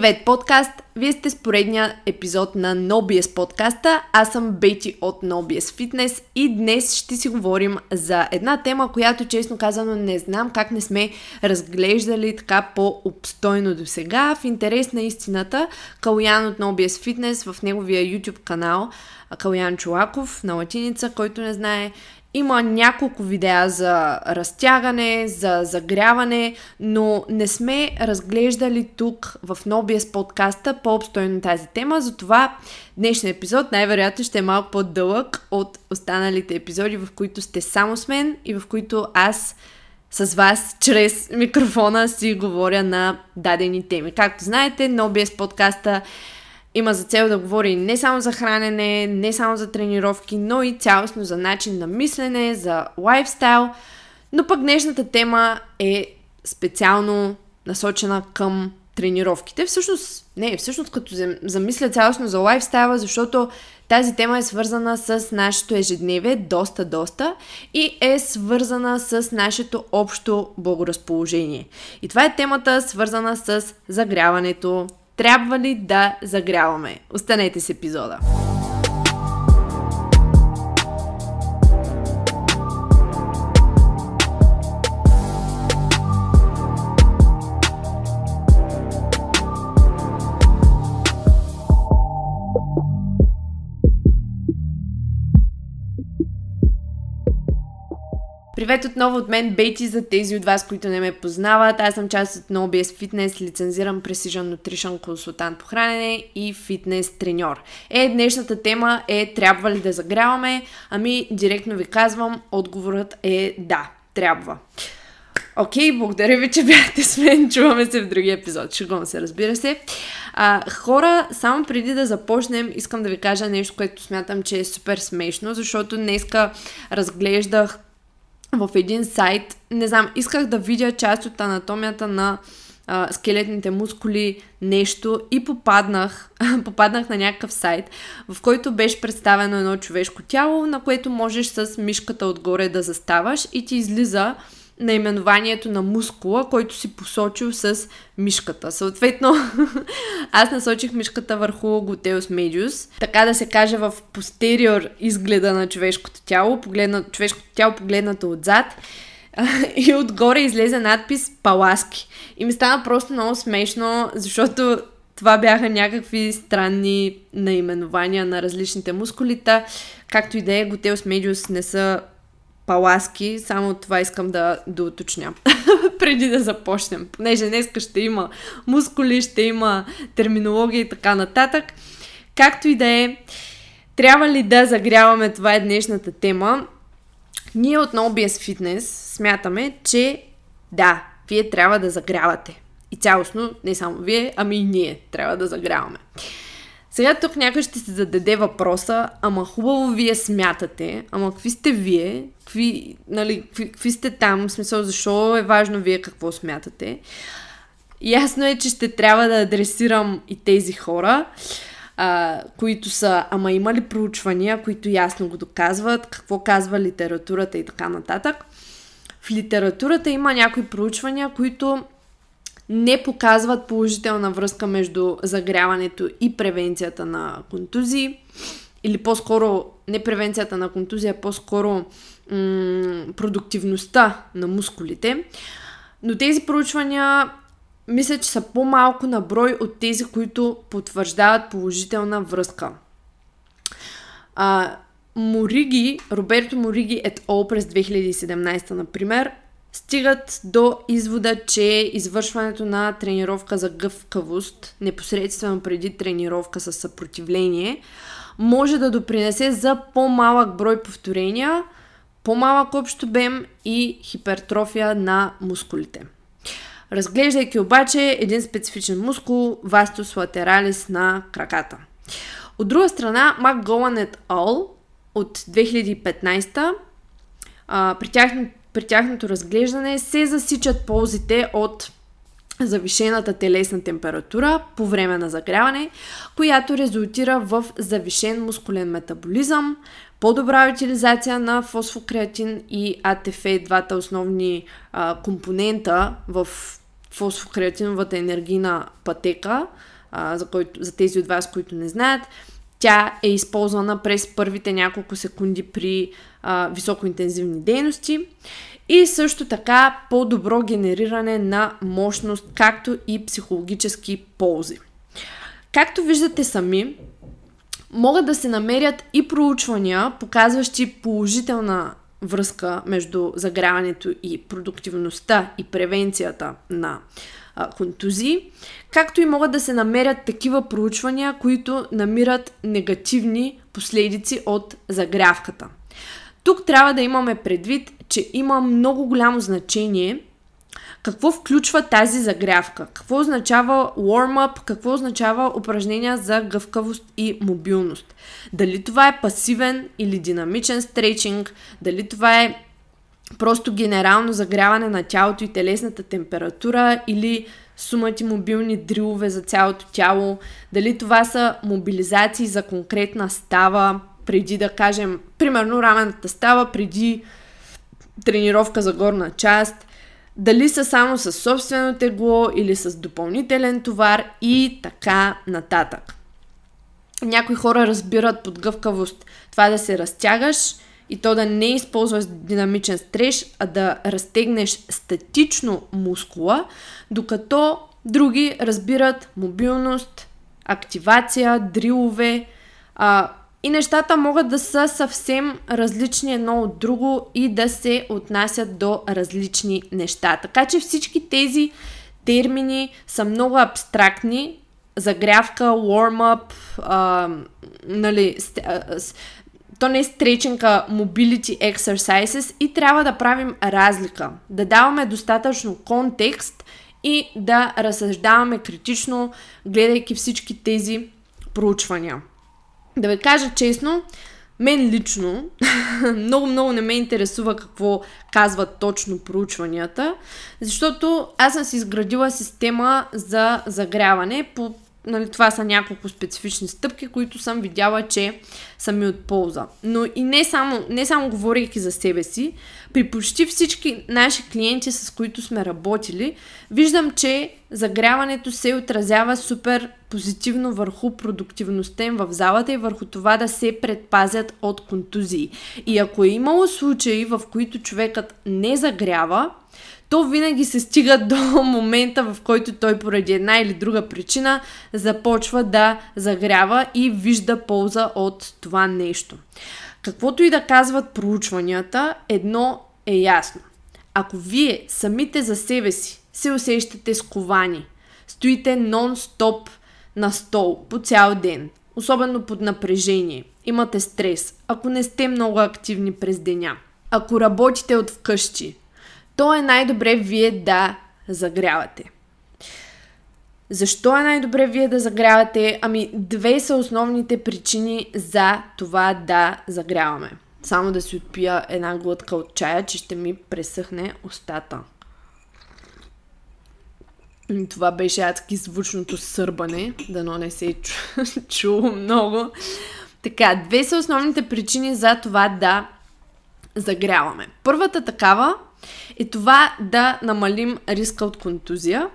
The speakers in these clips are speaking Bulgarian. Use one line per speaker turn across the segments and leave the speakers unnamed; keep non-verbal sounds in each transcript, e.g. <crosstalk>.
Привет, подкаст! Вие сте с поредния епизод на NoBS подкаста. Аз съм Бети от NoBS Fitness и днес ще си говорим за една тема, която честно казано не знам как не сме разглеждали така по-обстойно до сега. В интерес на истината, Калуян от NoBS Fitness в неговия YouTube канал Калуян Чулаков на латиница, който не знае, има няколко видеа за разтягане, за загряване, но не сме разглеждали тук в NoBS подкаста по-обстойно тази тема, затова днешният епизод най-вероятно ще е малко по-дълъг от останалите епизоди, в които сте само с мен и в които аз с вас чрез микрофона си говоря на дадени теми. Както знаете, NoBS подкаста има за цел да говори не само за хранене, не само за тренировки, но и цялостно за начин на мислене, за лайфстайл. Но пък днешната тема е специално насочена към тренировките. Всъщност, не, всъщност като замисля цялостно за лайфстайла, защото тази тема е свързана с нашето ежедневие, доста, доста, и е свързана с нашето общо благоразположение. И това е темата свързана с загряването, трябва ли да загряваме? Останете с епизода. Привет отново от мен, Бейти, за тези от вас, които не ме познават. Аз съм част от NoBS Fitness, лицензиран Precision Nutrition консултант по хранене и фитнес треньор. Е, днешната тема е трябва ли да загряваме? Ами, директно ви казвам, отговорът е да, трябва. Окей, okay, благодаря ви, че бяхте с мен. Чуваме се в другия епизод. Шегувам се, разбира се. А, хора, само преди да започнем, искам да ви кажа нещо, което смятам, че е супер смешно, защото днеска разглеждах в един сайт, не знам, исках да видя част от анатомията на а, скелетните мускули, нещо и попаднах, <laughs> попаднах на някакъв сайт, в който беше представено едно човешко тяло, на което можеш с мишката отгоре да заставаш и ти излиза наименованието на мускула, който си посочил с мишката. Съответно, <laughs> аз насочих мишката върху Готеус медиус, така да се каже в постериор изгледа на човешкото тяло, погледна, човешкото тяло погледнато отзад <laughs> и отгоре излезе надпис Паласки. И ми стана просто много смешно, защото това бяха някакви странни наименования на различните мускулита. Както и да е, Готеус медиус не са паласки, само това искам да, да уточня <laughs> преди да започнем, понеже днес ще има мускули, ще има терминология и така нататък. Както и да е, трябва ли да загряваме, това е днешната тема. Ние от NoBS Fitness смятаме, че да, вие трябва да загрявате. И цялостно, не само вие, ами и ние трябва да загряваме. Сега тук някой ще се зададе въпроса, ама хубаво вие смятате, ама какви сте вие, какви, нали, какви, какви сте там, в смисъл защо е важно вие какво смятате. Ясно е, че ще трябва да адресирам и тези хора, а, които са, ама има ли проучвания, които ясно го доказват, какво казва литературата и така нататък. В литературата има някои проучвания, които не показват положителна връзка между загряването и превенцията на контузии. Или по-скоро не превенцията на контузия, по-скоро м- продуктивността на мускулите. Но тези проучвания мисля, че са по-малко на брой от тези, които потвърждават положителна връзка. А, Мориги, Роберто Мориги et al. през 2017, например, стигат до извода, че извършването на тренировка за гъвкавост, непосредствено преди тренировка с съпротивление, може да допринесе за по-малък брой повторения, по-малък общ обем и хипертрофия на мускулите. Разглеждайки обаче един специфичен мускул, вастус латералис на краката. От друга страна, Мак Голан et al. от 2015 а, при тяхното при тяхното разглеждане се засичат ползите от завишената телесна температура по време на загряване, която резултира в завишен мускулен метаболизъм, по-добра утилизация на фосфокреатин и АТФ, двата основни а, компонента в фосфокреатиновата енергийна пътека, а, за, който, за тези от вас, които не знаят. Тя е използвана през първите няколко секунди при а, високоинтензивни дейности и също така по-добро генериране на мощност, както и психологически ползи. Както виждате сами, могат да се намерят и проучвания, показващи положителна връзка между загряването и продуктивността и превенцията на а, контузии, както и могат да се намерят такива проучвания, които намират негативни последици от загрявката. Тук трябва да имаме предвид, че има много голямо значение какво включва тази загрявка? Какво означава warm-up? Какво означава упражнения за гъвкавост и мобилност? Дали това е пасивен или динамичен стрейчинг? Дали това е просто генерално загряване на тялото и телесната температура или сумати мобилни дрилове за цялото тяло? Дали това са мобилизации за конкретна става, преди да кажем, примерно рамената става преди тренировка за горна част, дали са само с собствено тегло или с допълнителен товар и така нататък. Някои хора разбират под гъвкавост това да се разтягаш и то да не използваш динамичен стреж, а да разтегнеш статично мускула, докато други разбират мобилност, активация, дрилове, а, и нещата могат да са съвсем различни едно от друго и да се отнасят до различни неща. Така че всички тези термини са много абстрактни. Загрявка, warm-up, а, нали, то не е стреченка mobility exercises и трябва да правим разлика. Да даваме достатъчно контекст и да разсъждаваме критично, гледайки всички тези проучвания. Да ви кажа честно, мен лично <laughs> много-много не ме интересува какво казват точно проучванията, защото аз съм си изградила система за загряване по нали, това са няколко специфични стъпки, които съм видяла, че са ми от полза. Но и не само, не само говорейки за себе си, при почти всички наши клиенти, с които сме работили, виждам, че загряването се отразява супер позитивно върху продуктивността им в залата и върху това да се предпазят от контузии. И ако е имало случаи, в които човекът не загрява, то винаги се стига до <laughs> момента, в който той поради една или друга причина започва да загрява и вижда полза от това нещо. Каквото и да казват проучванията, едно е ясно. Ако вие самите за себе си се усещате сковани, стоите нон-стоп на стол по цял ден, особено под напрежение, имате стрес, ако не сте много активни през деня, ако работите от вкъщи, то е най-добре вие да загрявате. Защо е най-добре вие да загрявате? Ами, две са основните причини за това да загряваме. Само да си отпия една глътка от чая, че ще ми пресъхне устата. Това беше адски звучното сърбане, дано не се е чу, <laughs> чуло много. Така, две са основните причини за това да загряваме. Първата такава е това да намалим риска от контузия.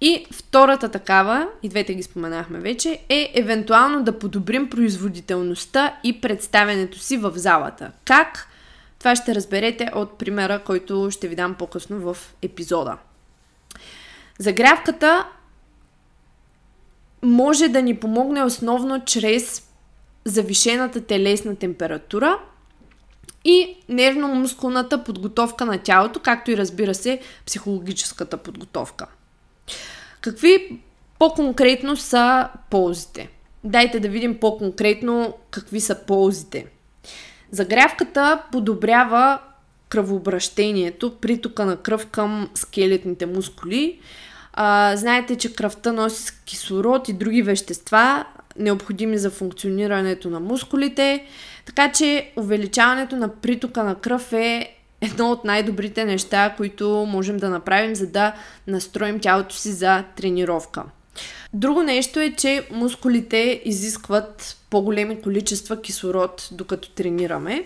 И втората такава, и двете ги споменахме вече, е евентуално да подобрим производителността и представянето си в залата. Как? Това ще разберете от примера, който ще ви дам по-късно в епизода. Загрявката може да ни помогне основно чрез завишената телесна температура – и нервно-мускулната подготовка на тялото, както и разбира се психологическата подготовка. Какви по-конкретно са ползите? Дайте да видим по-конкретно какви са ползите. Загрявката подобрява кръвообращението, притока на кръв към скелетните мускули. А, знаете, че кръвта носи кислород и други вещества, необходими за функционирането на мускулите. Така че увеличаването на притока на кръв е едно от най-добрите неща, които можем да направим, за да настроим тялото си за тренировка. Друго нещо е, че мускулите изискват по-големи количества кислород, докато тренираме.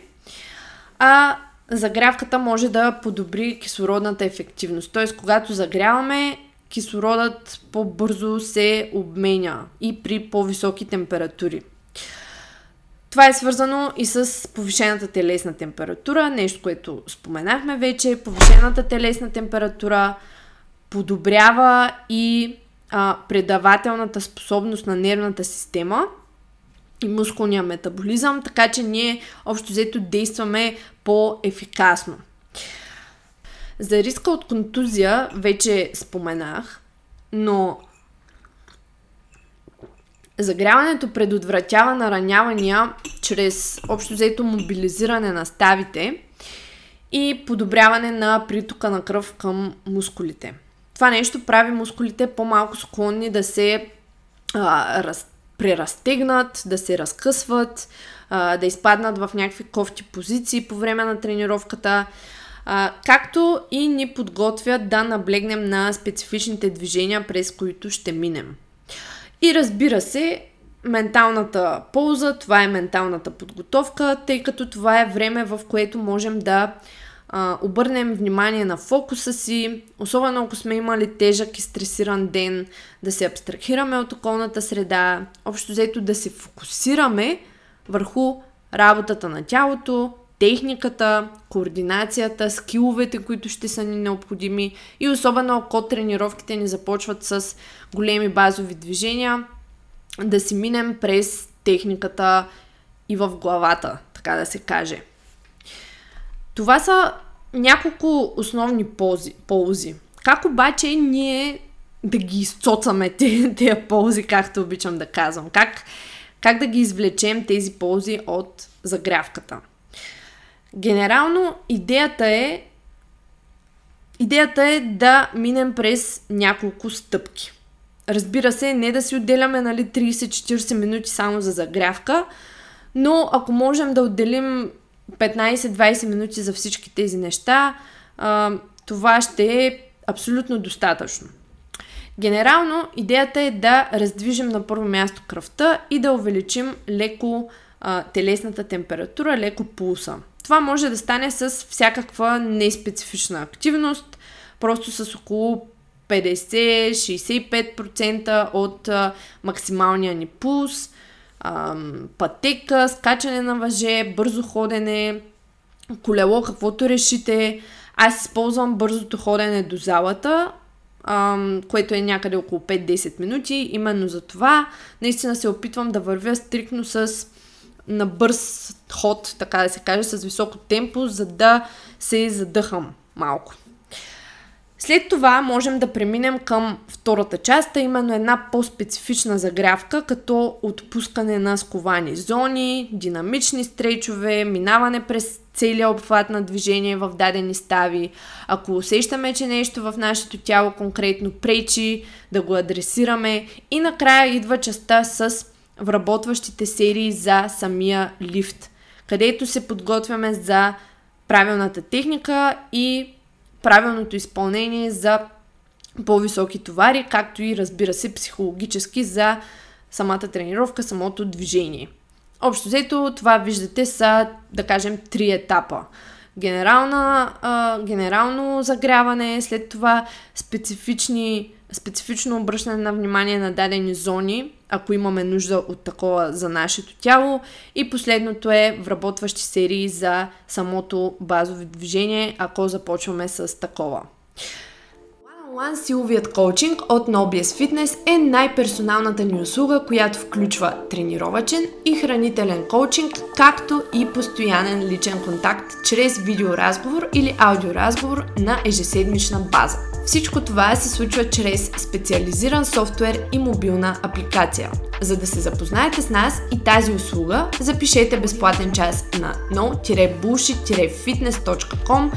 А загрявката може да подобри кислородната ефективност. Т.е. когато загряваме, кислородът по-бързо се обменя и при по-високи температури. Това е свързано и с повишената телесна температура, нещо, което споменахме вече. Повишената телесна температура подобрява и а, предавателната способност на нервната система и мускулния метаболизъм, така че ние общо взето действаме по-ефикасно. За риска от контузия вече споменах, но загряването предотвратява наранявания чрез общо взето мобилизиране на ставите и подобряване на притока на кръв към мускулите. Това нещо прави мускулите по-малко склонни да се а, раз, преразтегнат, да се разкъсват, а, да изпаднат в някакви кофти позиции по време на тренировката, а, както и ни подготвят да наблегнем на специфичните движения, през които ще минем. И разбира се, менталната полза, това е менталната подготовка, тъй като това е време, в което можем да а, обърнем внимание на фокуса си, особено ако сме имали тежък и стресиран ден, да се абстрахираме от околната среда, общо взето да се фокусираме върху работата на тялото, техниката, координацията, скиловете, които ще са ни необходими и особено ако тренировките ни започват с големи базови движения, да си минем през техниката и в главата, така да се каже. Това са няколко основни ползи. ползи. Как обаче ние да ги изцоцаме тези, ползи, както обичам да казвам? Как, как да ги извлечем тези ползи от загрявката? Генерално идеята е идеята е да минем през няколко стъпки. Разбира се, не да си отделяме нали, 30-40 минути само за загрявка, но ако можем да отделим 15-20 минути за всички тези неща, това ще е абсолютно достатъчно. Генерално идеята е да раздвижим на първо място кръвта и да увеличим леко а, телесната температура, леко пулса. Това може да стане с всякаква неспецифична активност, просто с около 50-65% от а, максималния ни пулс, а, пътека, скачане на въже, бързо ходене, колело, каквото решите. Аз използвам бързото ходене до залата, а, което е някъде около 5-10 минути. Именно за това наистина се опитвам да вървя стрикно с на бърз ход, така да се каже, с високо темпо, за да се задъхам малко. След това можем да преминем към втората част, а именно една по-специфична загрявка, като отпускане на сковани зони, динамични стрейчове, минаване през целият обхват на движение в дадени стави. Ако усещаме, че нещо в нашето тяло конкретно пречи, да го адресираме. И накрая идва частта с вработващите серии за самия лифт, където се подготвяме за правилната техника и правилното изпълнение за по-високи товари, както и разбира се психологически за самата тренировка, самото движение. Общо взето това виждате са, да кажем, три етапа. Генерална, а, генерално загряване, след това специфични, специфично обръщане на внимание на дадени зони, ако имаме нужда от такова за нашето тяло. И последното е вработващи серии за самото базово движение, ако започваме с такова. One силовият коучинг от Nobies Fitness е най-персоналната ни услуга, която включва тренировачен и хранителен коучинг, както и постоянен личен контакт чрез видеоразговор или аудиоразговор на ежеседмична база. Всичко това се случва чрез специализиран софтуер и мобилна апликация. За да се запознаете с нас и тази услуга, запишете безплатен час на no-bullshit-fitness.com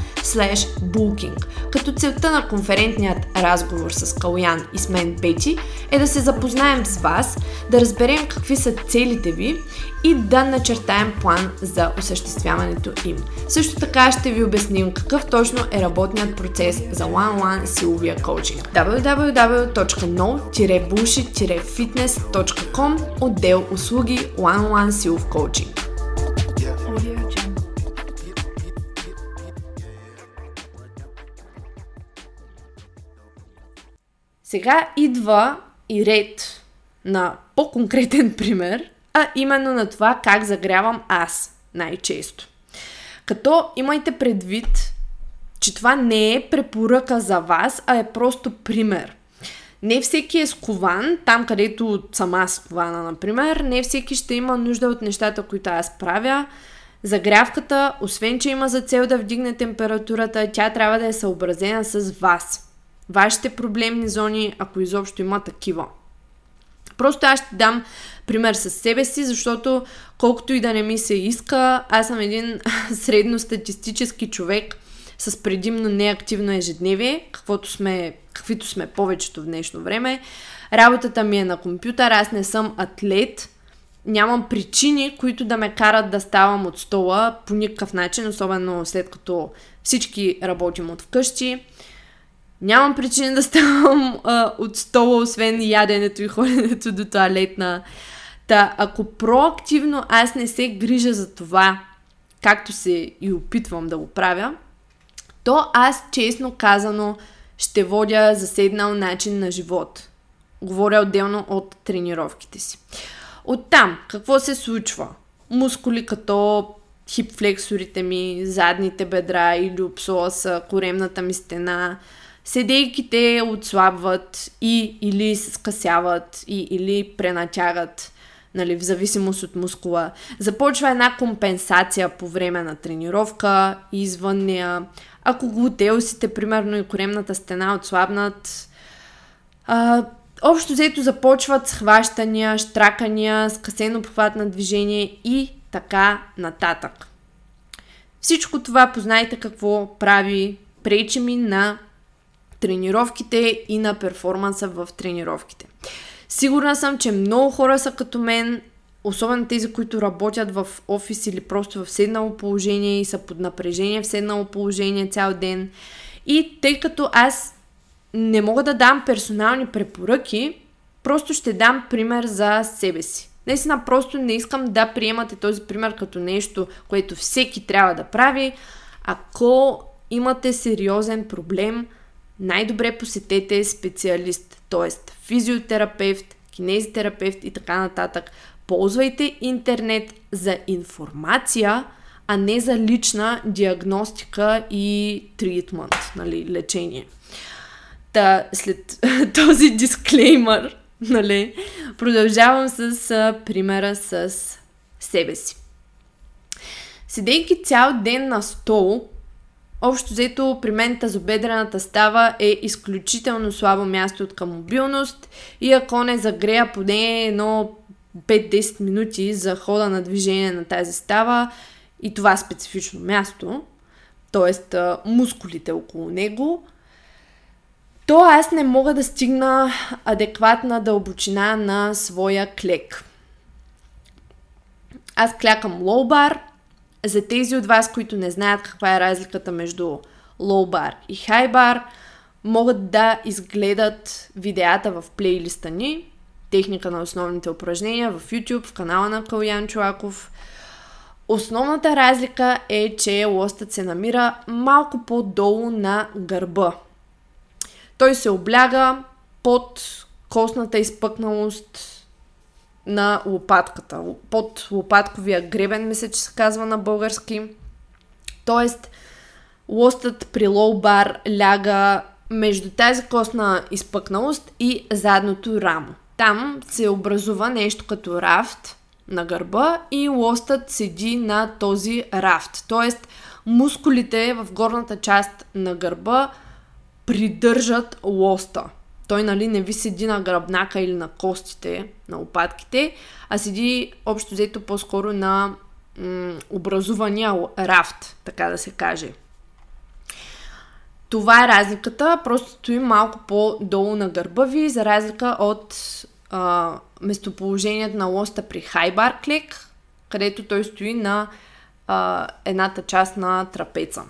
booking като целта на конферентният разговор с Калян и с мен Бети е да се запознаем с вас, да разберем какви са целите ви и да начертаем план за осъществяването им. Също така ще ви обясним какъв точно е работният процес за one-on-one силовия коучинг. www.no-bullshit-fitness.com отдел услуги one-on-one силов коучинг. Сега идва и ред на по-конкретен <laughs> пример, а именно на това как загрявам аз най-често. Като имайте предвид, че това не е препоръка за вас, а е просто пример. Не всеки е скован, там където съм аз скована, например, не всеки ще има нужда от нещата, които аз правя. Загрявката, освен че има за цел да вдигне температурата, тя трябва да е съобразена с вас. Вашите проблемни зони, ако изобщо има такива. Просто аз ще дам пример с себе си, защото колкото и да не ми се иска, аз съм един <laughs> средностатистически човек с предимно неактивно ежедневие, каквото сме, каквито сме повечето в днешно време. Работата ми е на компютър, аз не съм атлет, нямам причини, които да ме карат да ставам от стола по никакъв начин, особено след като всички работим от вкъщи. Нямам причини да ставам а, от стола, освен яденето и ходенето до туалетна. Та, ако проактивно аз не се грижа за това, както се и опитвам да го правя, то аз честно казано ще водя заседнал начин на живот. Говоря отделно от тренировките си. Оттам, какво се случва? Мускули като хипфлексорите ми, задните бедра или обсоса, коремната ми стена, седейките отслабват и или се скъсяват и или пренатягат нали, в зависимост от мускула. Започва една компенсация по време на тренировка, извън нея. Ако глутеусите, примерно и коремната стена отслабнат, а, общо взето започват схващания, штракания, скъсено обхват на движение и така нататък. Всичко това познайте какво прави, пречи ми на тренировките и на перформанса в тренировките. Сигурна съм, че много хора са като мен, особено тези, които работят в офис или просто в седнало положение и са под напрежение в седнало положение цял ден. И тъй като аз не мога да дам персонални препоръки, просто ще дам пример за себе си. Наистина просто не искам да приемате този пример като нещо, което всеки трябва да прави. Ако имате сериозен проблем, най-добре посетете специалист, т.е. физиотерапевт, кинезитерапевт и така нататък. Ползвайте интернет за информация, а не за лична диагностика и тритмент, нали, лечение. Та, след <laughs> този дисклеймър, нали, продължавам с а, примера с себе си. Седейки цял ден на стол, Общо взето при мен тазобедрената става е изключително слабо място от към мобилност и ако не загрея поне едно 5-10 минути за хода на движение на тази става и това специфично място, т.е. мускулите около него, то аз не мога да стигна адекватна дълбочина на своя клек. Аз клякам лоу-бар, за тези от вас, които не знаят каква е разликата между low bar и high bar, могат да изгледат видеята в плейлиста ни, техника на основните упражнения в YouTube, в канала на Калян Чуаков. Основната разлика е, че лостът се намира малко по-долу на гърба. Той се обляга под костната изпъкналост на лопатката. Под лопатковия гребен, мисля, че се казва на български. Тоест, лостът при лоу-бар ляга между тази костна изпъкналост и задното рамо. Там се образува нещо като рафт на гърба и лостът седи на този рафт. Тоест, мускулите в горната част на гърба придържат лоста той нали, не ви седи на гръбнака или на костите, на лопатките, а седи общо взето по-скоро на м- образувания рафт, така да се каже. Това е разликата, просто стои малко по-долу на гърба ви, за разлика от а, местоположението на лоста при хайбар клек, където той стои на а, едната част на трапеца.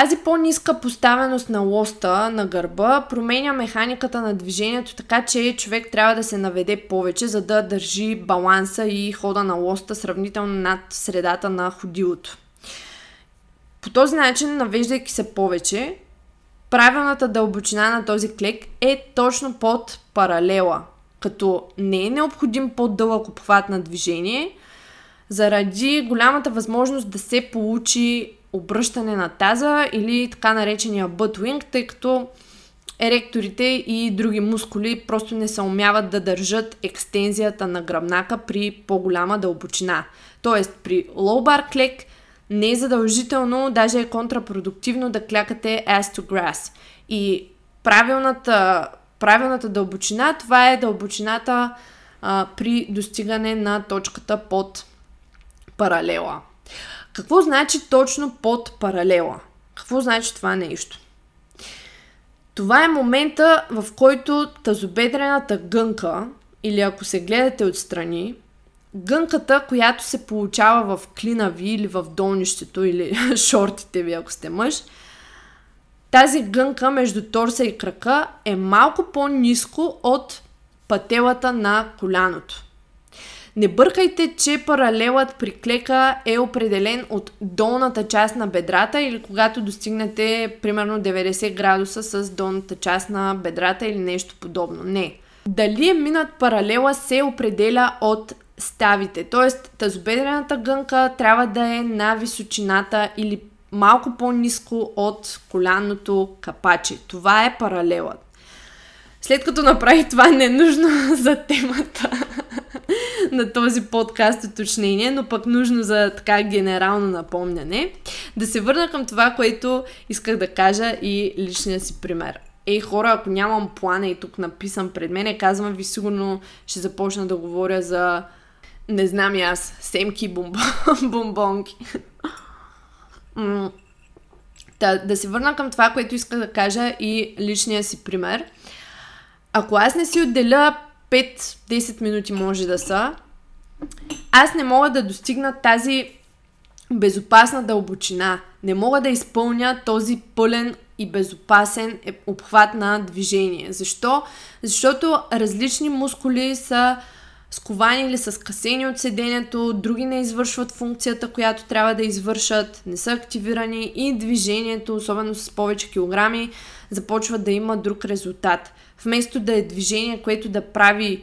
Тази по-ниска поставеност на лоста на гърба променя механиката на движението, така че човек трябва да се наведе повече, за да държи баланса и хода на лоста сравнително над средата на ходилото. По този начин, навеждайки се повече, правилната дълбочина на този клек е точно под паралела, като не е необходим по-дълъг обхват на движение, заради голямата възможност да се получи обръщане на таза или така наречения wing, тъй като еректорите и други мускули просто не се умяват да държат екстензията на гръбнака при по-голяма дълбочина. Тоест при low bar клек не е задължително, даже е контрапродуктивно да клякате ass to grass. И правилната, правилната дълбочина, това е дълбочината а, при достигане на точката под паралела. Какво значи точно под паралела? Какво значи това нещо? Това е момента, в който тазобедрената гънка, или ако се гледате отстрани, гънката, която се получава в клина ви или в долнището или <laughs> шортите ви, ако сте мъж, тази гънка между торса и крака е малко по-низко от пателата на коляното. Не бъркайте, че паралелът при клека е определен от долната част на бедрата или когато достигнете примерно 90 градуса с долната част на бедрата или нещо подобно. Не. Дали е минат паралела се определя от ставите. Тоест, тазобедрената гънка трябва да е на височината или малко по-низко от коляното капаче. Това е паралелът. След като направих това ненужно <laughs> за темата на този подкаст уточнение, но пък нужно за така генерално напомняне, да се върна към това, което исках да кажа и личния си пример. Ей, хора, ако нямам плана и тук написан пред мене, казвам ви, сигурно ще започна да говоря за не знам и аз, семки бомбон, <laughs> бомбонки. да, да се върна към това, което исках да кажа и личния си пример. Ако аз не си отделя 5-10 минути може да са, аз не мога да достигна тази безопасна дълбочина. Не мога да изпълня този пълен и безопасен е, обхват на движение. Защо? Защото различни мускули са сковани или са скъсени от седението, други не извършват функцията, която трябва да извършат, не са активирани и движението, особено с повече килограми, започва да има друг резултат. Вместо да е движение, което да прави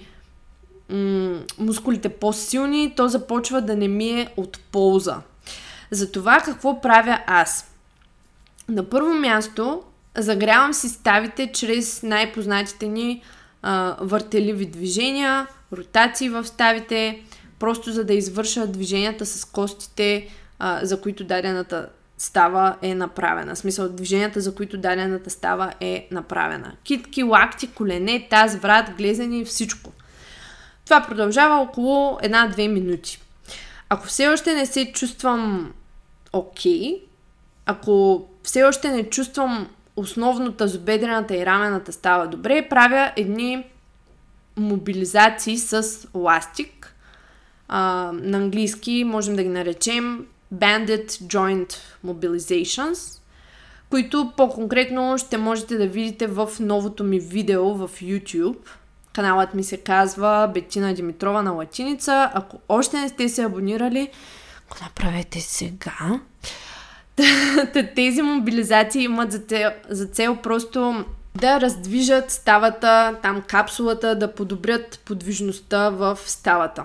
м- мускулите по-силни, то започва да не ми е от полза. Затова какво правя аз? На първо място загрявам си ставите чрез най-познатите ни а, въртеливи движения, ротации в ставите, просто за да извърша движенията с костите, а, за които дадената става е направена. В смисъл, движенията, за които дадената става е направена. Китки, лакти, колене, таз, врат, глезени, всичко. Това продължава около една-две минути. Ако все още не се чувствам окей, okay, ако все още не чувствам основно тазобедрената и рамената става добре, правя едни мобилизации с ластик. А, на английски можем да ги наречем Banded Joint Mobilizations, които по-конкретно ще можете да видите в новото ми видео в YouTube. Каналът ми се казва Бетина Димитрова на латиница. Ако още не сте се абонирали, го направете сега. Тези мобилизации имат за цел, за цел просто да раздвижат ставата, там капсулата, да подобрят подвижността в ставата.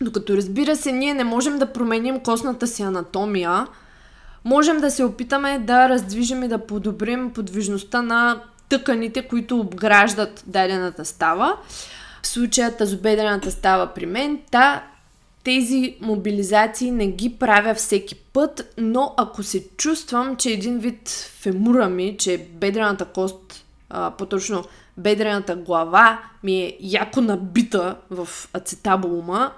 Докато разбира се, ние не можем да променим костната си анатомия, можем да се опитаме да раздвижим и да подобрим подвижността на тъканите, които обграждат дадената става. В случая тазобедрената става при мен, та тези мобилизации не ги правя всеки път, но ако се чувствам, че един вид фемура ми, че бедрената кост, а, по-точно бедрената глава ми е яко набита в ацетабулума,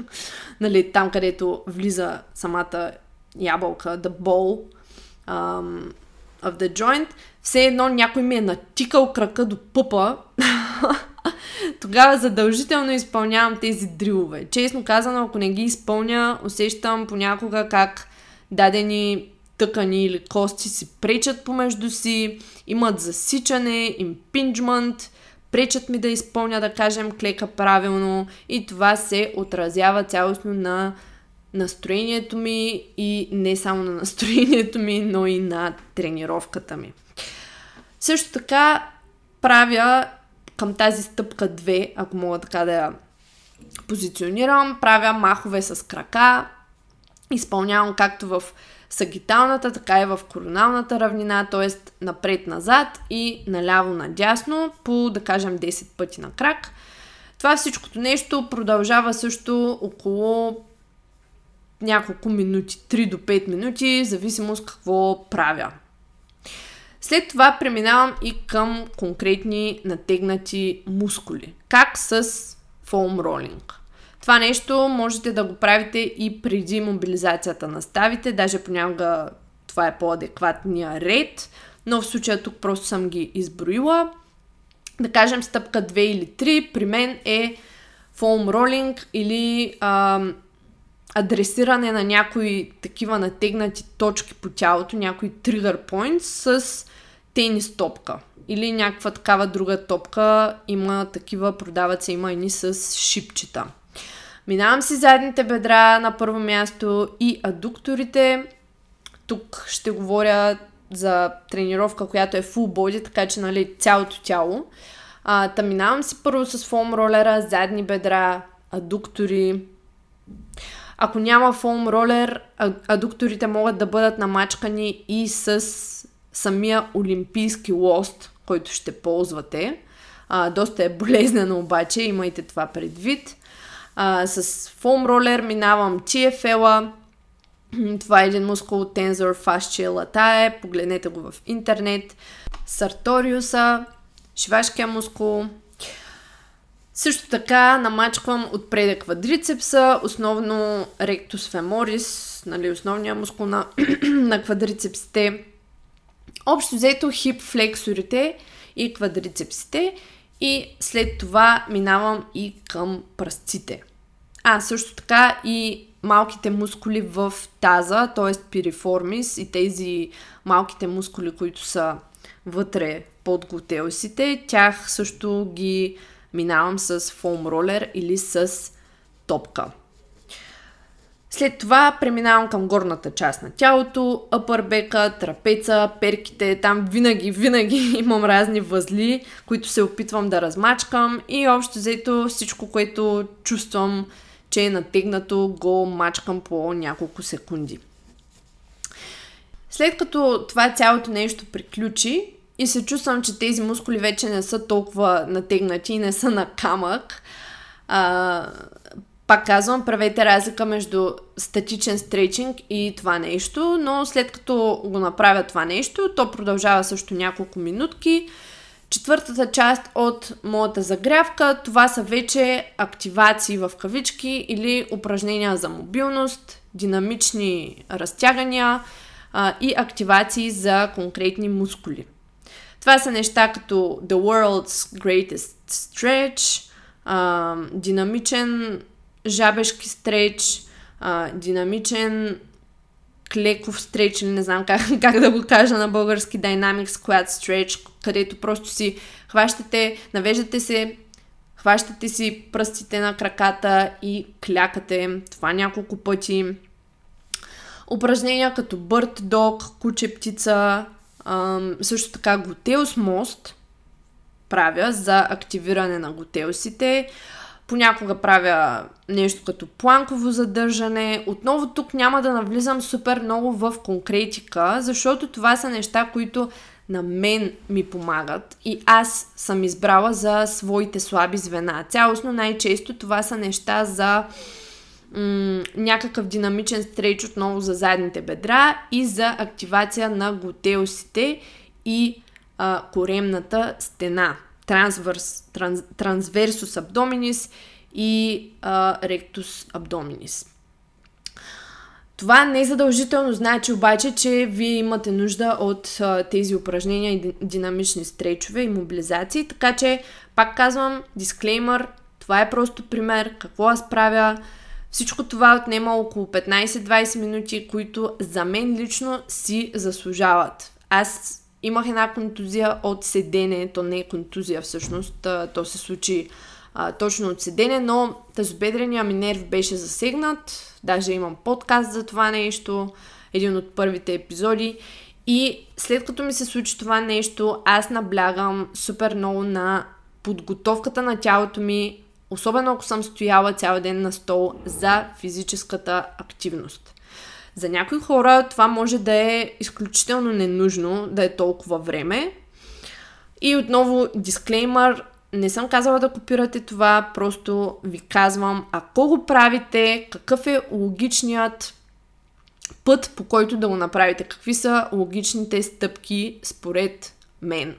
<laughs> нали, там където влиза самата ябълка, the ball um, of the joint, все едно някой ми е натикал крака до пъпа, <laughs> тогава задължително изпълнявам тези дрилове. Честно казано, ако не ги изпълня, усещам понякога как дадени тъкани или кости си пречат помежду си, имат засичане, импинджмент, пречат ми да изпълня, да кажем, клека правилно и това се отразява цялостно на настроението ми и не само на <laughs> настроението ми, но и на тренировката ми. Също така правя към тази стъпка 2, ако мога така да я позиционирам, правя махове с крака, изпълнявам както в сагиталната, така и в короналната равнина, т.е. напред-назад и наляво-надясно по, да кажем, 10 пъти на крак. Това всичкото нещо продължава също около няколко минути, 3 до 5 минути, зависимост какво правя. След това преминавам и към конкретни натегнати мускули. Как с фоум ролинг. Това нещо можете да го правите и преди мобилизацията на ставите, даже понякога това е по-адекватния ред, но в случая тук просто съм ги изброила. Да кажем стъпка 2 или 3 при мен е фоум ролинг или а, адресиране на някои такива натегнати точки по тялото, някои trigger points с тенис топка или някаква такава друга топка. Има такива, продават се, има и с шипчета. Минавам си задните бедра на първо място и адукторите. Тук ще говоря за тренировка, която е full body, така че нали, цялото тяло. А, та минавам си първо с фоум ролера, задни бедра, адуктори. Ако няма фоум ролер, адукторите могат да бъдат намачкани и с самия олимпийски лост, който ще ползвате. А, доста е болезнено обаче, имайте това предвид. А, с фоум ролер минавам TFL-а. Това е един мускул Tensor Fascia Latae. Погледнете го в интернет. Сарториуса, шивашкия мускул. Също така намачквам отпреде квадрицепса, основно ректус феморис, нали, основния мускул на, <clears throat> на квадрицепсите. Общо взето хип флексорите и квадрицепсите и след това минавам и към пръстците. А, също така и малките мускули в таза, т.е. пириформис и тези малките мускули, които са вътре под глутеусите, тях също ги минавам с фоум ролер или с топка. След това преминавам към горната част на тялото, апърбека, трапеца, перките, там винаги, винаги <laughs> имам разни възли, които се опитвам да размачкам и общо взето всичко, което чувствам, че е натегнато, го мачкам по няколко секунди. След като това цялото нещо приключи и се чувствам, че тези мускули вече не са толкова натегнати и не са на камък, а, пак казвам, правете разлика между статичен стрейчинг и това нещо, но след като го направя това нещо, то продължава също няколко минутки. Четвъртата част от моята загрявка, това са вече активации в кавички или упражнения за мобилност, динамични разтягания а, и активации за конкретни мускули. Това са неща като The World's Greatest Stretch, а, динамичен жабешки стреч, а, динамичен клеков стреч, или не знам как, <laughs> как да го кажа на български, Dynamic Squat Stretch, където просто си хващате, навеждате се, хващате си пръстите на краката и клякате. Това няколко пъти. Упражнения като бърт дог, куче птица, също така глутеус мост правя за активиране на глутеусите. Понякога правя нещо като планково задържане. Отново тук няма да навлизам супер много в конкретика, защото това са неща, които на мен ми помагат и аз съм избрала за своите слаби звена. Цялостно най-често това са неща за м- някакъв динамичен стрейч отново за задните бедра и за активация на глутеусите и а, коремната стена трансверс, транс, трансверсус абдоминис и а, ректус абдоминис. Това не е задължително значи обаче, че вие имате нужда от а, тези упражнения и динамични стрейчове и мобилизации, така че пак казвам, дисклеймър, това е просто пример, какво аз правя. Всичко това отнема около 15-20 минути, които за мен лично си заслужават. Аз Имах една контузия от седене, то не е контузия всъщност, то се случи а, точно от седене, но тазобедрения ми нерв беше засегнат. Даже имам подкаст за това нещо, един от първите епизоди. И след като ми се случи това нещо, аз наблягам супер много на подготовката на тялото ми, особено ако съм стояла цял ден на стол за физическата активност. За някои хора това може да е изключително ненужно да е толкова време. И отново дисклеймър, не съм казала да копирате това, просто ви казвам, ако го правите, какъв е логичният път, по който да го направите, какви са логичните стъпки според мен.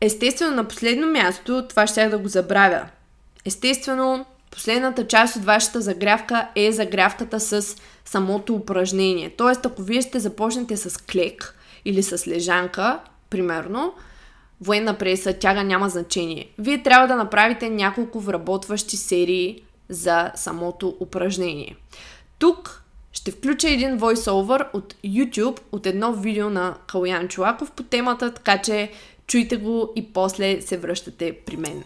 Естествено, на последно място, това ще да го забравя. Естествено, последната част от вашата загрявка е загрявката с самото упражнение. Тоест, ако вие ще започнете с клек или с лежанка, примерно, военна преса, тяга няма значение. Вие трябва да направите няколко вработващи серии за самото упражнение. Тук ще включа един voiceover от YouTube, от едно видео на Калуян Чулаков по темата, така че чуйте го и после се връщате при мен.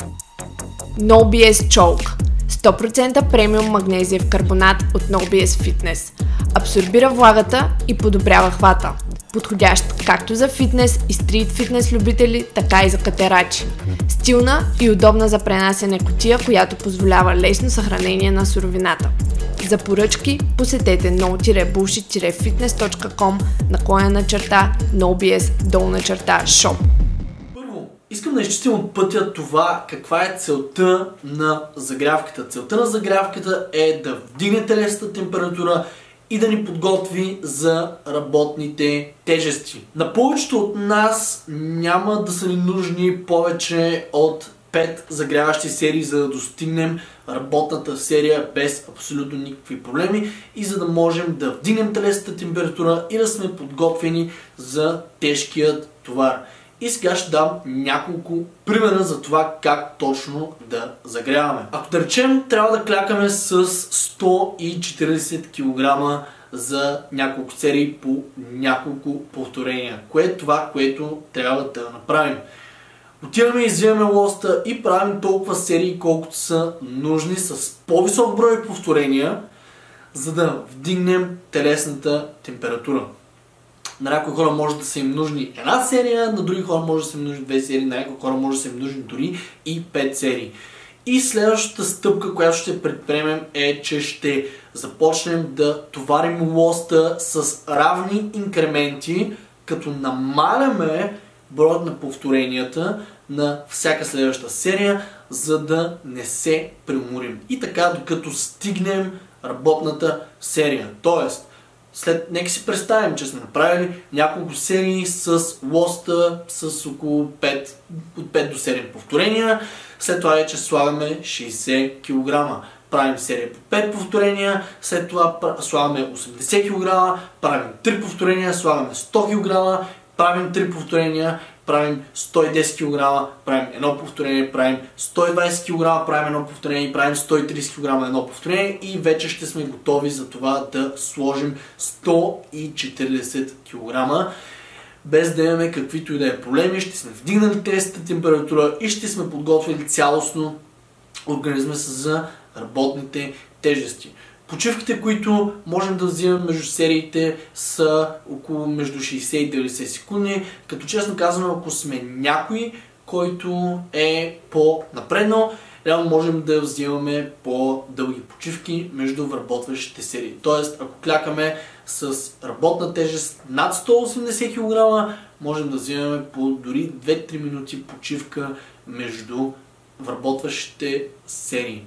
No BS Chalk 100% премиум магнезиев карбонат от No BS Fitness. Абсорбира влагата и подобрява хвата. Подходящ както за фитнес и стрит фитнес любители, така и за катерачи. Стилна и удобна за пренасене котия, която позволява лесно съхранение на суровината. За поръчки посетете no-bullshit-fitness.com наклоня на черта nobs долна черта shop.
Първо, искам да изчистим от пътя това каква е целта на загрявката. Целта на загрявката е да вдигне телесната температура и да ни подготви за работните тежести. На повечето от нас няма да са ни нужни повече от 5 загряващи серии, за да достигнем работната серия без абсолютно никакви проблеми и за да можем да вдигнем телесната температура и да сме подготвени за тежкият товар. И сега ще дам няколко примера за това как точно да загряваме. Ако да речем, трябва да клякаме с 140 кг за няколко серии по няколко повторения. Кое е това, което трябва да направим? Отиваме, извиваме лоста и правим толкова серии, колкото са нужни с по-висок брой повторения, за да вдигнем телесната температура. На някои хора може да са им нужни една серия, на други хора може да са им нужни две серии, на някои хора може да са им нужни дори и пет серии. И следващата стъпка, която ще предприемем е, че ще започнем да товарим лоста с равни инкременти, като намаляме броят на повторенията на всяка следваща серия, за да не се преуморим. И така, докато стигнем работната серия. Тоест, след, нека си представим, че сме направили няколко серии с лоста с около 5, от 5 до 7 повторения. След това вече слагаме 60 кг. Правим серия по 5 повторения, след това слагаме 80 кг, правим 3 повторения, слагаме 100 кг, правим 3 повторения, правим 110 кг, правим едно повторение, правим 120 кг, правим едно повторение, правим 130 кг едно повторение и вече ще сме готови за това да сложим 140 кг. Без да имаме каквито и да е проблеми, ще сме вдигнали тестата температура и ще сме подготвили цялостно организма за работните тежести. Почивките, които можем да взимаме между сериите са около между 60 и 90 секунди, като честно казано, ако сме някой, който е по-напреднал, реално можем да взимаме по-дълги почивки между вработващите серии. Тоест, ако клякаме с работна тежест над 180 кг, можем да взимаме по дори 2-3 минути почивка между вработващите серии.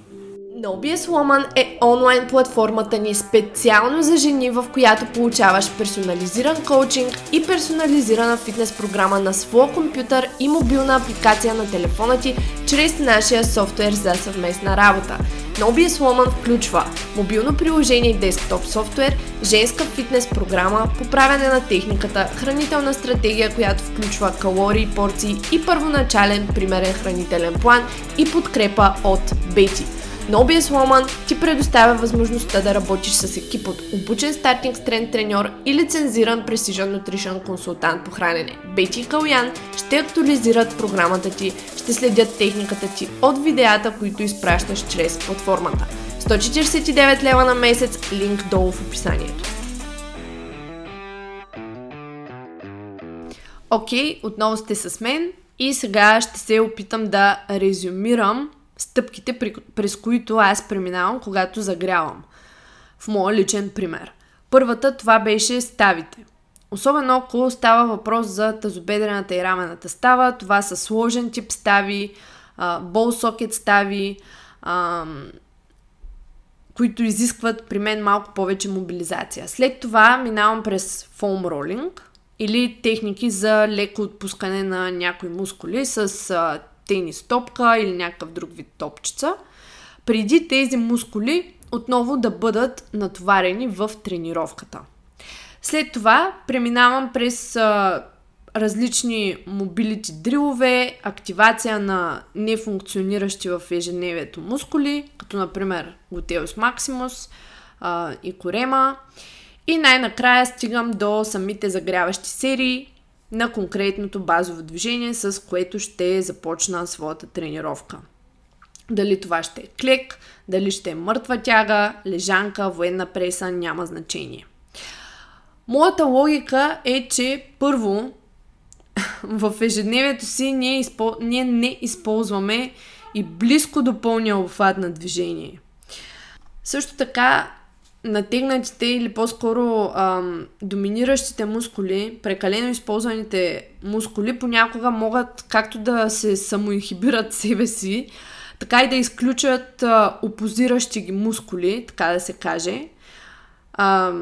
NoBS Woman е онлайн платформата ни специално за жени, в която получаваш персонализиран коучинг и персонализирана фитнес програма на своя компютър и мобилна апликация на телефона ти чрез нашия софтуер за съвместна работа. NoBS Woman включва мобилно приложение и десктоп софтуер, женска фитнес програма, поправяне на техниката, хранителна стратегия, която включва калории, порции и първоначален примерен хранителен план и подкрепа от Бети. Но OBS Woman ти предоставя възможността да работиш с екип от обучен стартинг стрен треньор и лицензиран Precision Nutrition консултант по хранене. Бети и Калян ще актуализират програмата ти, ще следят техниката ти от видеята, които изпращаш чрез платформата. 149 лева на месец, линк долу в описанието. Окей, okay, отново сте с мен и сега ще се опитам да резюмирам стъпките, през които аз преминавам, когато загрявам. В моя личен пример. Първата това беше ставите. Особено ако става въпрос за тазобедрената и рамената става, това са сложен тип стави, бол сокет стави, които изискват при мен малко повече мобилизация. След това минавам през фоум ролинг или техники за леко отпускане на някои мускули с тенис топка или някакъв друг вид топчица, преди тези мускули отново да бъдат натоварени в тренировката. След това преминавам през а, различни мобилити дрилове, активация на нефункциониращи в ежедневието мускули, като например Gluteus а, и Корема. И най-накрая стигам до самите загряващи серии на конкретното базово движение, с което ще започна своята тренировка. Дали това ще е клек, дали ще е мъртва тяга, лежанка, военна преса, няма значение. Моята логика е, че първо <laughs> в ежедневието си ние, изпол... ние не използваме и близко до пълния обхват на движение. Също така, натегнатите или по-скоро ам, доминиращите мускули, прекалено използваните мускули, понякога могат както да се самоинхибират <laughs> себе си, така и да изключат а, опозиращи ги мускули, така да се каже. А,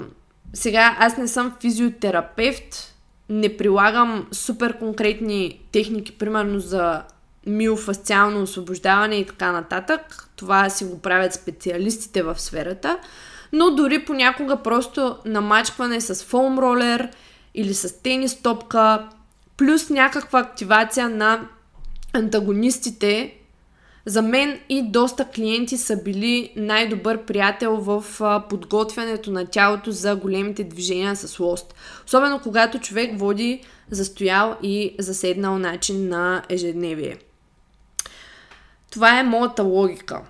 сега, аз не съм физиотерапевт, не прилагам супер конкретни техники, примерно за миофасциално освобождаване и така нататък. Това си го правят специалистите в сферата. Но дори понякога просто намачкване с фоум ролер или с тенис топка, плюс някаква активация на антагонистите, за мен и доста клиенти са били най-добър приятел в подготвянето на тялото за големите движения с лост. Особено когато човек води застоял и заседнал начин на ежедневие. Това е моята логика.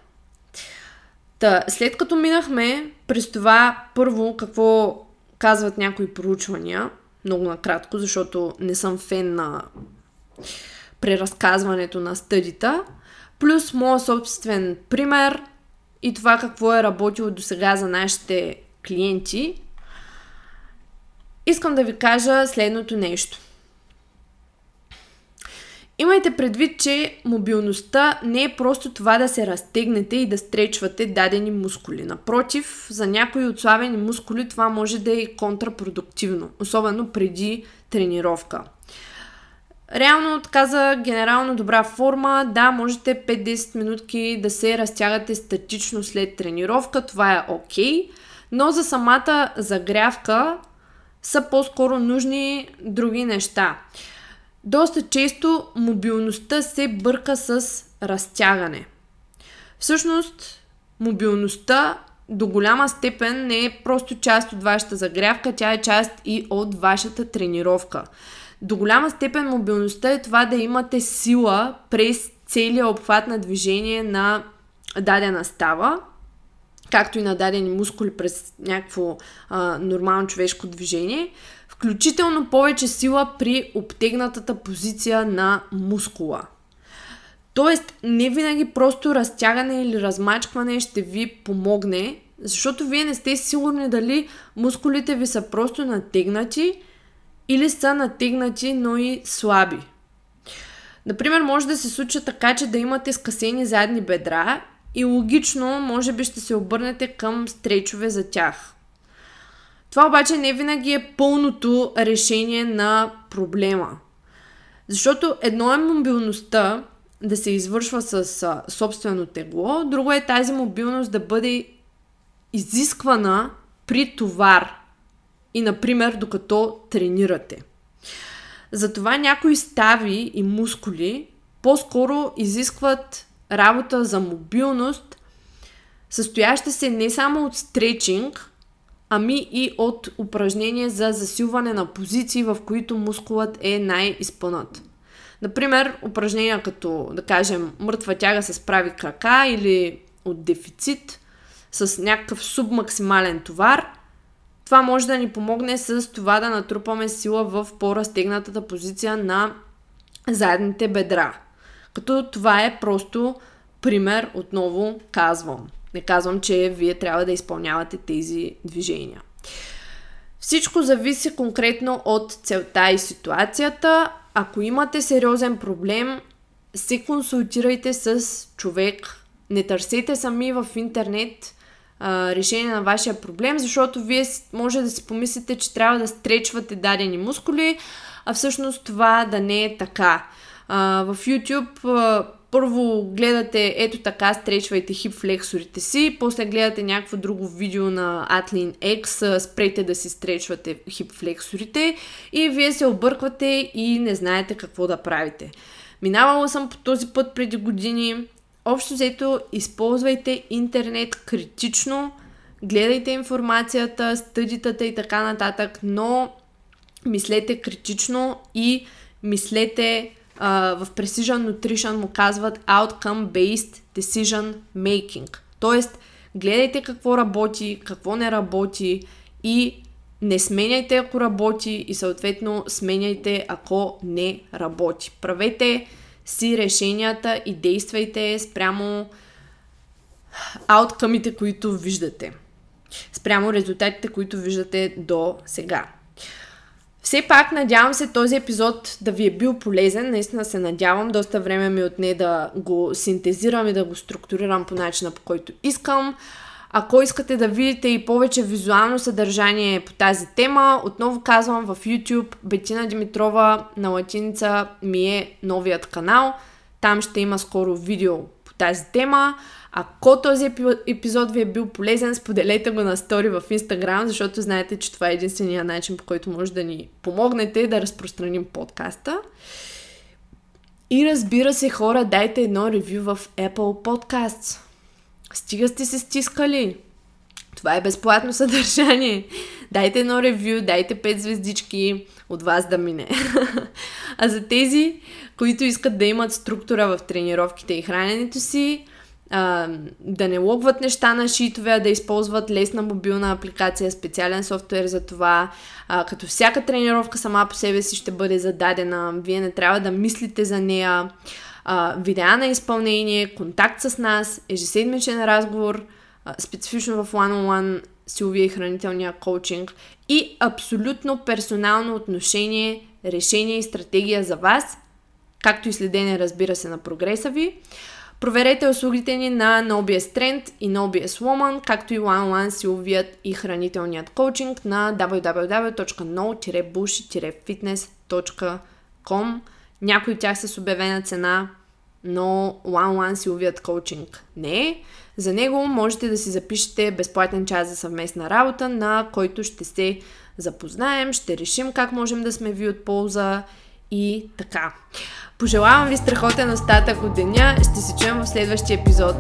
Та, след като минахме през това, първо, какво казват някои проучвания, много накратко, защото не съм фен на преразказването на стъдита, плюс моя собствен пример и това какво е работило до сега за нашите клиенти, искам да ви кажа следното нещо. Имайте предвид, че мобилността не е просто това да се разтегнете и да стречвате дадени мускули. Напротив, за някои отслабени мускули това може да е контрапродуктивно, особено преди тренировка. Реално, така за генерално добра форма, да, можете 5-10 минутки да се разтягате статично след тренировка, това е окей, okay, но за самата загрявка са по-скоро нужни други неща. Доста често мобилността се бърка с разтягане. Всъщност, мобилността до голяма степен не е просто част от вашата загрявка, тя е част и от вашата тренировка. До голяма степен мобилността е това да имате сила през целия обхват на движение на дадена става, както и на дадени мускули през някакво а, нормално човешко движение, включително повече сила при обтегнатата позиция на мускула. Тоест, не винаги просто разтягане или размачкване ще ви помогне, защото вие не сте сигурни дали мускулите ви са просто натегнати или са натегнати, но и слаби. Например, може да се случи така, че да имате скъсени задни бедра и логично, може би ще се обърнете към стречове за тях. Това обаче не винаги е пълното решение на проблема. Защото едно е мобилността да се извършва с а, собствено тегло, друго е тази мобилност да бъде изисквана при товар и, например, докато тренирате. Затова някои стави и мускули по-скоро изискват работа за мобилност състояща се не само от стречинг, ами и от упражнения за засилване на позиции, в които мускулът е най-изпънат. Например, упражнения като, да кажем, мъртва тяга с прави крака или от дефицит с някакъв субмаксимален товар, това може да ни помогне с това да натрупаме сила в по-разтегнатата позиция на задните бедра. Като това е просто пример, отново казвам. Не казвам, че вие трябва да изпълнявате тези движения. Всичко зависи конкретно от целта и ситуацията. Ако имате сериозен проблем, се консултирайте с човек. Не търсете сами в интернет а, решение на вашия проблем, защото вие може да си помислите, че трябва да стречвате дадени мускули, а всъщност това да не е така. А, в YouTube първо гледате ето така, стречвайте хип флексорите си, после гледате някакво друго видео на Atlin X, спрете да си стречвате хип флексорите и вие се обърквате и не знаете какво да правите. Минавала съм по този път преди години. Общо взето, използвайте интернет критично, гледайте информацията, стъдитата и така нататък, но мислете критично и мислете в Precision Nutrition му казват Outcome-Based Decision Making. Тоест, гледайте какво работи, какво не работи и не сменяйте ако работи и съответно сменяйте ако не работи. Правете си решенията и действайте спрямо ауткъмите, които виждате. Спрямо резултатите, които виждате до сега. Все пак надявам се този епизод да ви е бил полезен. Наистина се надявам. Доста време ми отне да го синтезирам и да го структурирам по начина по който искам. Ако искате да видите и повече визуално съдържание по тази тема, отново казвам в YouTube Бетина Димитрова на латиница ми е новият канал. Там ще има скоро видео по тази тема. Ако този епизод ви е бил полезен, споделете го на стори в Instagram, защото знаете, че това е единствения начин, по който може да ни помогнете да разпространим подкаста. И разбира се, хора, дайте едно ревю в Apple Podcasts. Стига сте се стискали. Това е безплатно съдържание. Дайте едно ревю, дайте 5 звездички, от вас да мине. <laughs> а за тези, които искат да имат структура в тренировките и храненето си, а, да не логват неща на шитове, а да използват лесна мобилна апликация, специален софтуер за това. А, като всяка тренировка сама по себе си ще бъде зададена, вие не трябва да мислите за нея. А, видеа на изпълнение, контакт с нас, ежеседмичен разговор, а, специфично в one-on-one силовия и хранителния коучинг и абсолютно персонално отношение, решение и стратегия за вас, както и следение, разбира се, на прогреса ви. Проверете услугите ни на NoBS Trend и NoBS Woman, както и One-on-One силовият и хранителният коучинг на www.no-bush-fitness.com. Някои от тях са с обявена цена, но One-on-One силовият коучинг не е. За него можете да си запишете безплатен час за съвместна работа, на който ще се запознаем, ще решим как можем да сме ви от полза и така. Пожелавам ви страхотен остатък от деня. Ще се чуем в следващия епизод.